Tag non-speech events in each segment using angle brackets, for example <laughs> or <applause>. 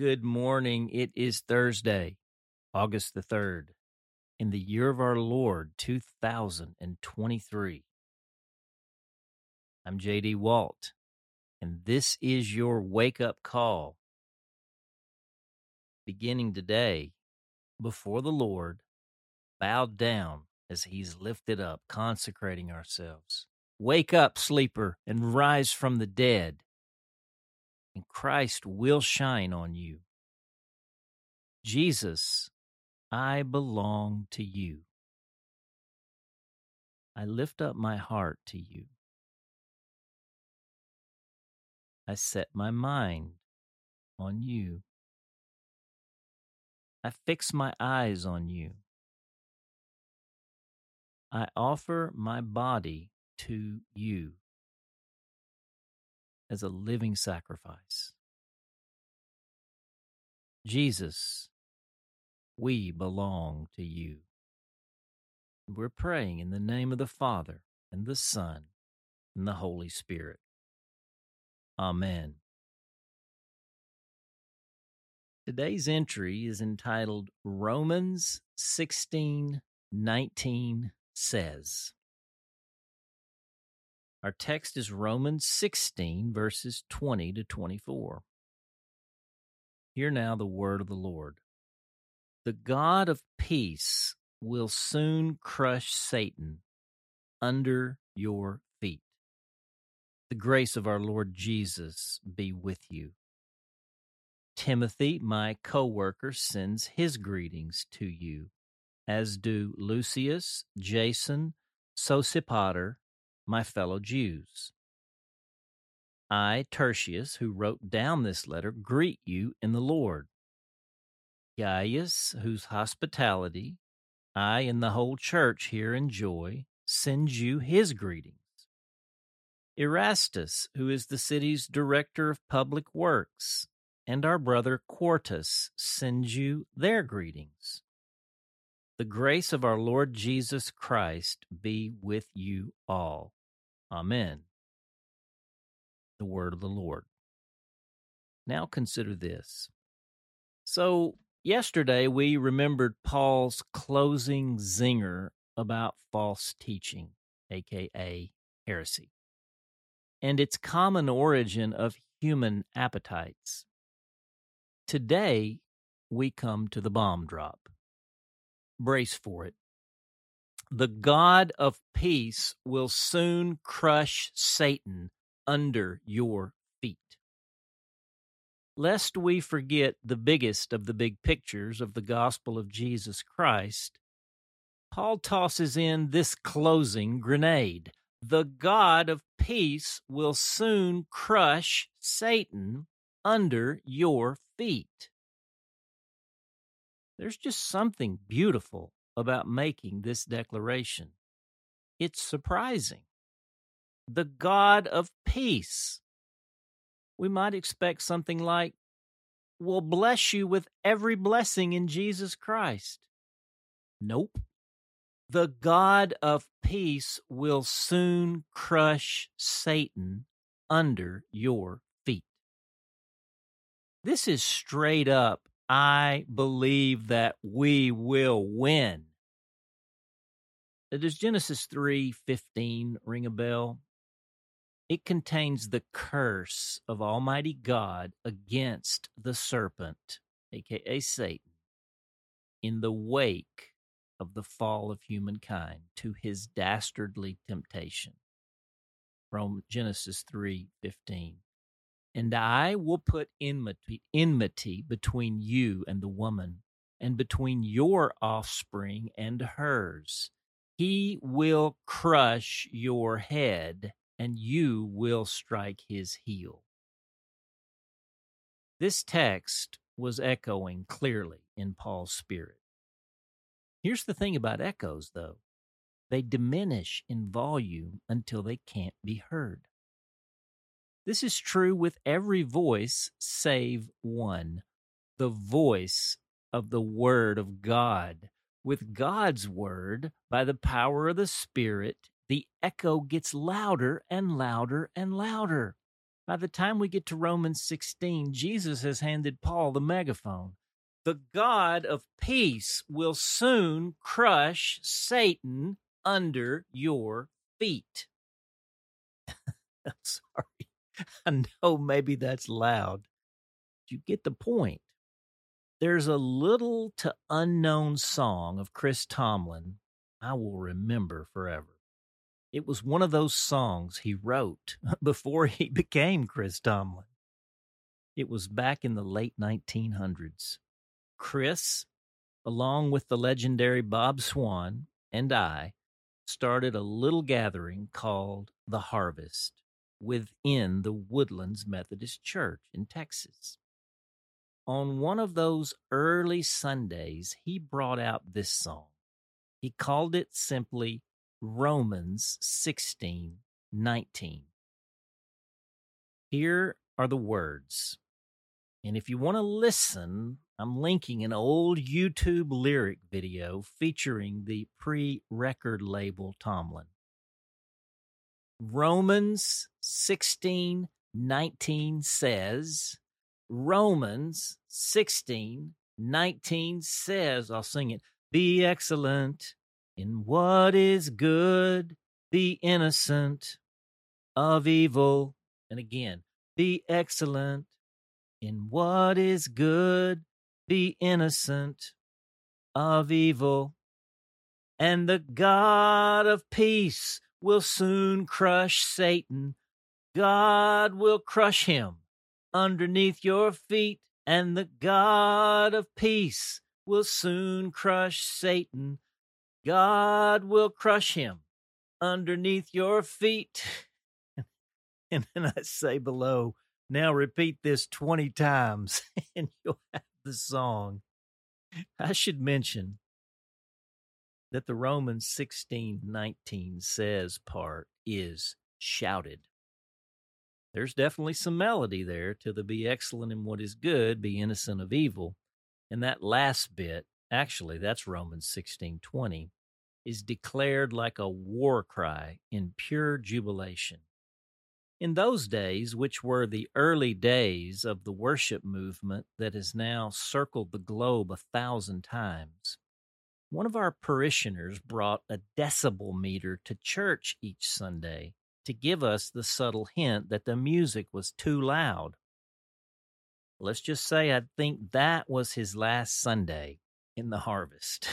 Good morning. It is Thursday, August the 3rd, in the year of our Lord, 2023. I'm JD Walt, and this is your wake up call. Beginning today, before the Lord, bowed down as He's lifted up, consecrating ourselves. Wake up, sleeper, and rise from the dead and Christ will shine on you. Jesus, I belong to you. I lift up my heart to you. I set my mind on you. I fix my eyes on you. I offer my body to you as a living sacrifice. Jesus, we belong to you. We're praying in the name of the Father and the Son and the Holy Spirit. Amen. Today's entry is entitled Romans 16 19 says. Our text is Romans 16, verses 20 to 24. Hear now the word of the Lord. The God of peace will soon crush Satan under your feet. The grace of our Lord Jesus be with you. Timothy, my co worker, sends his greetings to you, as do Lucius, Jason, Sosipater, my fellow Jews. I, Tertius, who wrote down this letter, greet you in the Lord. Gaius, whose hospitality I and the whole church here enjoy, sends you his greetings. Erastus, who is the city's director of public works, and our brother Quartus sends you their greetings. The grace of our Lord Jesus Christ be with you all. Amen. The word of the Lord. Now consider this. So, yesterday we remembered Paul's closing zinger about false teaching, aka heresy, and its common origin of human appetites. Today, we come to the bomb drop. Brace for it the God of peace will soon crush Satan under your feet. Lest we forget the biggest of the big pictures of the gospel of Jesus Christ, Paul tosses in this closing grenade. The God of peace will soon crush Satan under your feet. There's just something beautiful about making this declaration. It's surprising. The God of peace. We might expect something like, will bless you with every blessing in Jesus Christ. Nope. The God of peace will soon crush Satan under your feet. This is straight up I believe that we will win. Uh, does Genesis 3:15 ring a bell? It contains the curse of Almighty God against the serpent, aka Satan, in the wake of the fall of humankind to his dastardly temptation. From Genesis 3:15 and I will put enmity, enmity between you and the woman, and between your offspring and hers. He will crush your head, and you will strike his heel. This text was echoing clearly in Paul's spirit. Here's the thing about echoes, though they diminish in volume until they can't be heard. This is true with every voice save one the voice of the Word of God. With God's Word, by the power of the Spirit, the echo gets louder and louder and louder. By the time we get to Romans 16, Jesus has handed Paul the megaphone. The God of peace will soon crush Satan under your feet. <laughs> I'm sorry. <laughs> I know maybe that's loud. You get the point. There's a little to unknown song of Chris Tomlin I will remember forever. It was one of those songs he wrote <laughs> before he became Chris Tomlin. It was back in the late 1900s. Chris, along with the legendary Bob Swan and I, started a little gathering called The Harvest within the Woodlands Methodist Church in Texas. On one of those early Sundays, he brought out this song. He called it simply Romans 16 19. Here are the words. And if you want to listen, I'm linking an old YouTube lyric video featuring the pre record label Tomlin. Romans 16 19 says, Romans 16 19 says, I'll sing it, be excellent in what is good, be innocent of evil. And again, be excellent in what is good, be innocent of evil. And the God of peace will soon crush Satan. God will crush him underneath your feet, and the God of peace will soon crush Satan. God will crush him underneath your feet. <laughs> and then I say below, now repeat this 20 times <laughs> and you'll have the song. I should mention that the Romans 16 19 says part is shouted. There's definitely some melody there to the be excellent in what is good, be innocent of evil. And that last bit, actually, that's Romans 16 20, is declared like a war cry in pure jubilation. In those days, which were the early days of the worship movement that has now circled the globe a thousand times, one of our parishioners brought a decibel meter to church each Sunday to give us the subtle hint that the music was too loud. Let's just say I think that was his last Sunday in the harvest.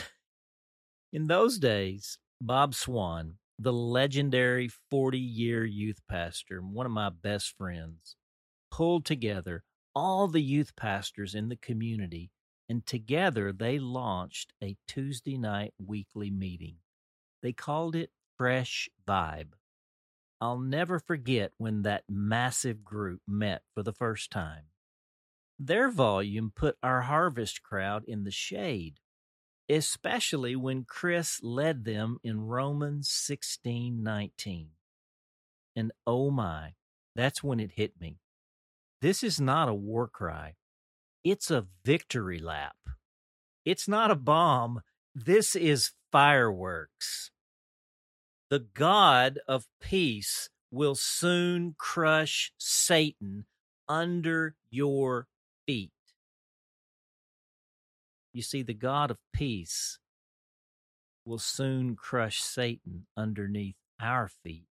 <laughs> in those days, Bob Swan, the legendary 40 year youth pastor, one of my best friends, pulled together all the youth pastors in the community, and together they launched a Tuesday night weekly meeting. They called it Fresh Vibe. I'll never forget when that massive group met for the first time. Their volume put our harvest crowd in the shade, especially when Chris led them in Romans 16:19. And oh my, that's when it hit me. This is not a war cry. It's a victory lap. It's not a bomb. This is fireworks. The God of peace will soon crush Satan under your feet. You see, the God of peace will soon crush Satan underneath our feet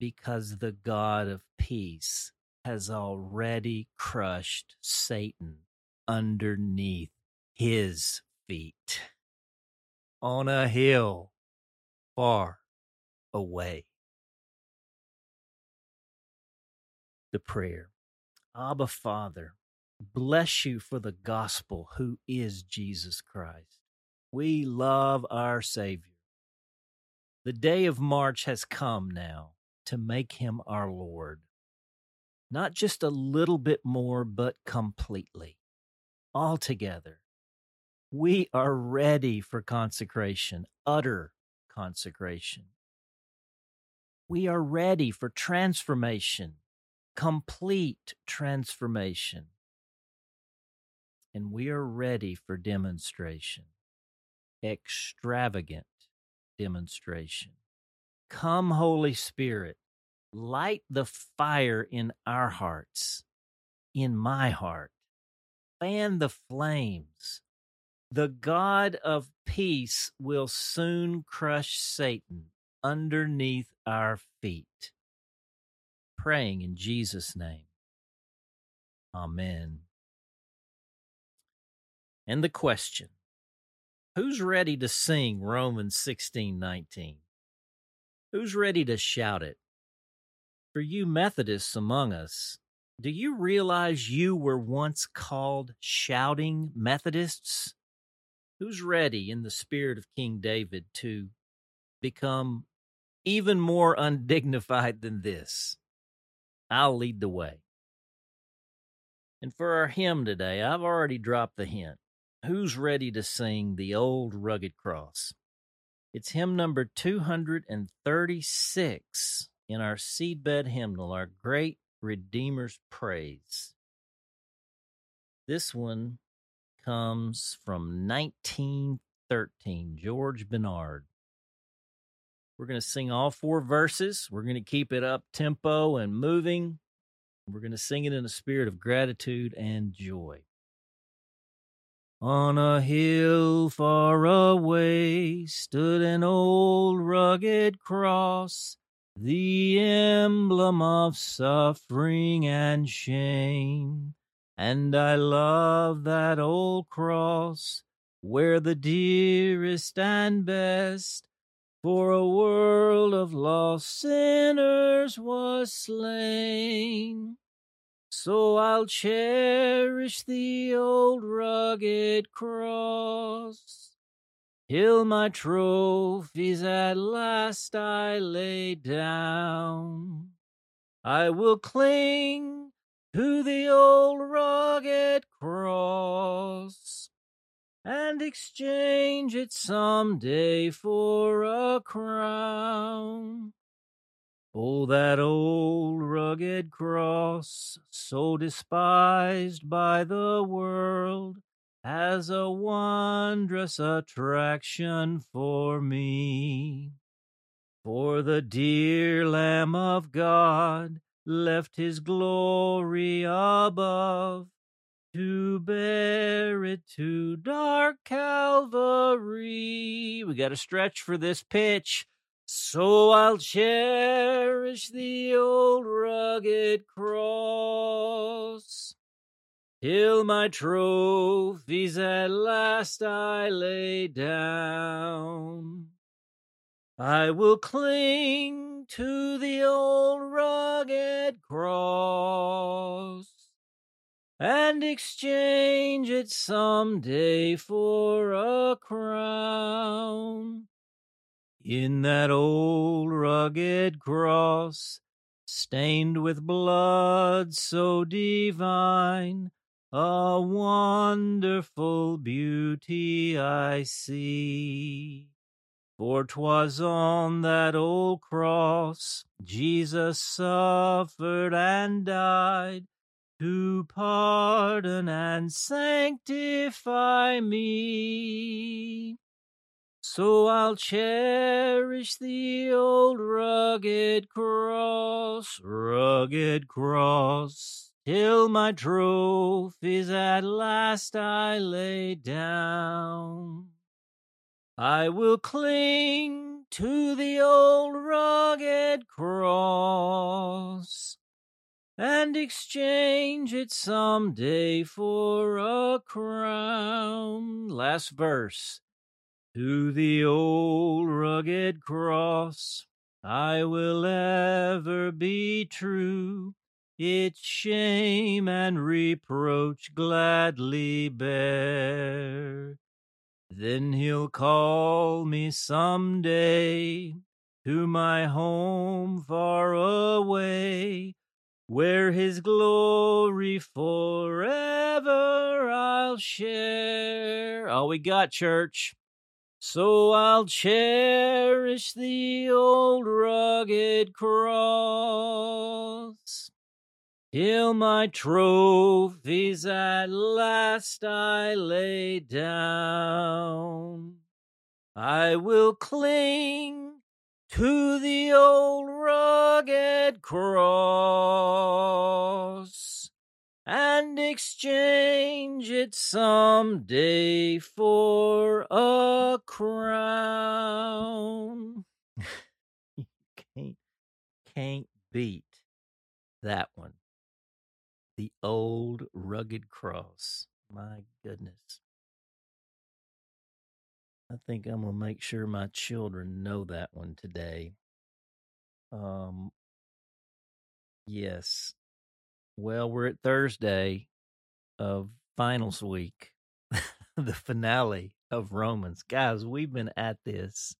because the God of peace has already crushed Satan underneath his feet on a hill far away. The prayer Abba, Father, bless you for the gospel who is Jesus Christ. We love our Savior. The day of March has come now to make him our Lord. Not just a little bit more, but completely, altogether. We are ready for consecration, utter consecration. We are ready for transformation, complete transformation. And we are ready for demonstration, extravagant demonstration. Come, Holy Spirit, light the fire in our hearts, in my heart. Fan the flames. The God of peace will soon crush Satan underneath our feet. Praying in Jesus' name. Amen. And the question Who's ready to sing Romans 16 19? Who's ready to shout it? For you Methodists among us, do you realize you were once called shouting Methodists? Who's ready in the spirit of King David to become even more <laughs> undignified than this? I'll lead the way. And for our hymn today, I've already dropped the hint. Who's ready to sing the old rugged cross? It's hymn number 236 in our seedbed hymnal, our great Redeemer's Praise. This one comes from 1913, George Bennard. We're going to sing all four verses. We're going to keep it up tempo and moving. We're going to sing it in a spirit of gratitude and joy. On a hill far away stood an old rugged cross, the emblem of suffering and shame. And I love that old cross where the dearest and best for a world of lost sinners was slain. So I'll cherish the old rugged cross till my trophies at last I lay down. I will cling to the old rugged cross and exchange it someday for a crown. Oh, that old rugged cross, so despised by the world, has a wondrous attraction for me. For the dear Lamb of God left his glory above to bear it to dark Calvary. We got to stretch for this pitch. So I'll cherish the old rugged cross till my trophies at last I lay down. I will cling to the old rugged cross and exchange it some day for a crown. In that old rugged cross, stained with blood so divine, a wonderful beauty I see. For 'twas on that old cross Jesus suffered and died to pardon and sanctify me. So I'll cherish the old rugged cross, rugged cross, till my trophies at last I lay down. I will cling to the old rugged cross and exchange it someday for a crown. Last verse. To the old rugged cross I will ever be true, its shame and reproach gladly bear. Then he'll call me some day to my home far away, where his glory forever I'll share. All we got, church. So I'll cherish the old rugged cross till my trophies at last I lay down. I will cling to the old rugged cross and exchange it someday for a crown. <laughs> you can't, can't beat that one. The old rugged cross. My goodness. I think I'm going to make sure my children know that one today. Um, yes. Well, we're at Thursday of finals week, <laughs> the finale of Romans. Guys, we've been at this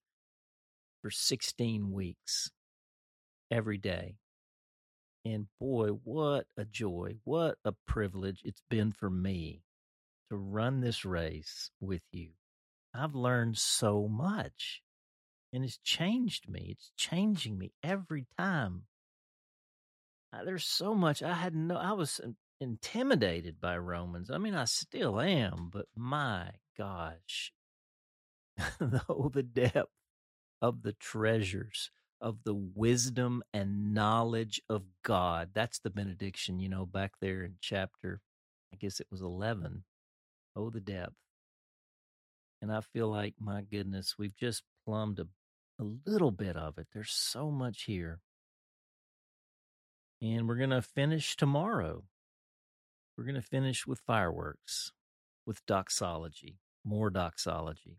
for 16 weeks every day. And boy, what a joy, what a privilege it's been for me to run this race with you. I've learned so much and it's changed me. It's changing me every time. There's so much I had no, I was intimidated by Romans. I mean, I still am, but my gosh, <laughs> oh, the depth of the treasures of the wisdom and knowledge of God. That's the benediction, you know, back there in chapter, I guess it was 11. Oh, the depth. And I feel like, my goodness, we've just plumbed a, a little bit of it. There's so much here. And we're going to finish tomorrow. We're going to finish with fireworks, with doxology, more doxology.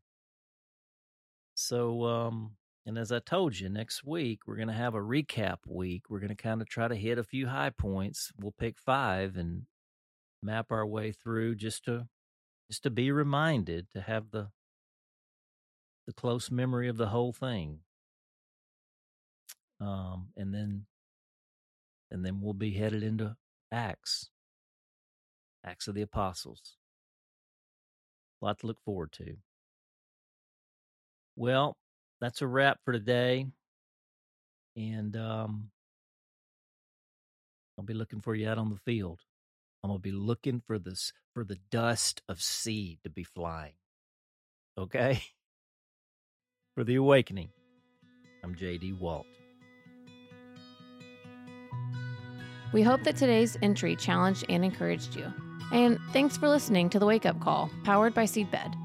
So, um, and as I told you, next week we're going to have a recap week. We're going to kind of try to hit a few high points. We'll pick five and map our way through just to just to be reminded to have the the close memory of the whole thing. Um, and then and then we'll be headed into Acts, Acts of the Apostles. A lot to look forward to. Well, that's a wrap for today. And um, I'll be looking for you out on the field. I'm gonna be looking for this for the dust of seed to be flying. Okay? <laughs> For the awakening. I'm JD Walt. We hope that today's entry challenged and encouraged you. And thanks for listening to the Wake Up Call, powered by Seedbed.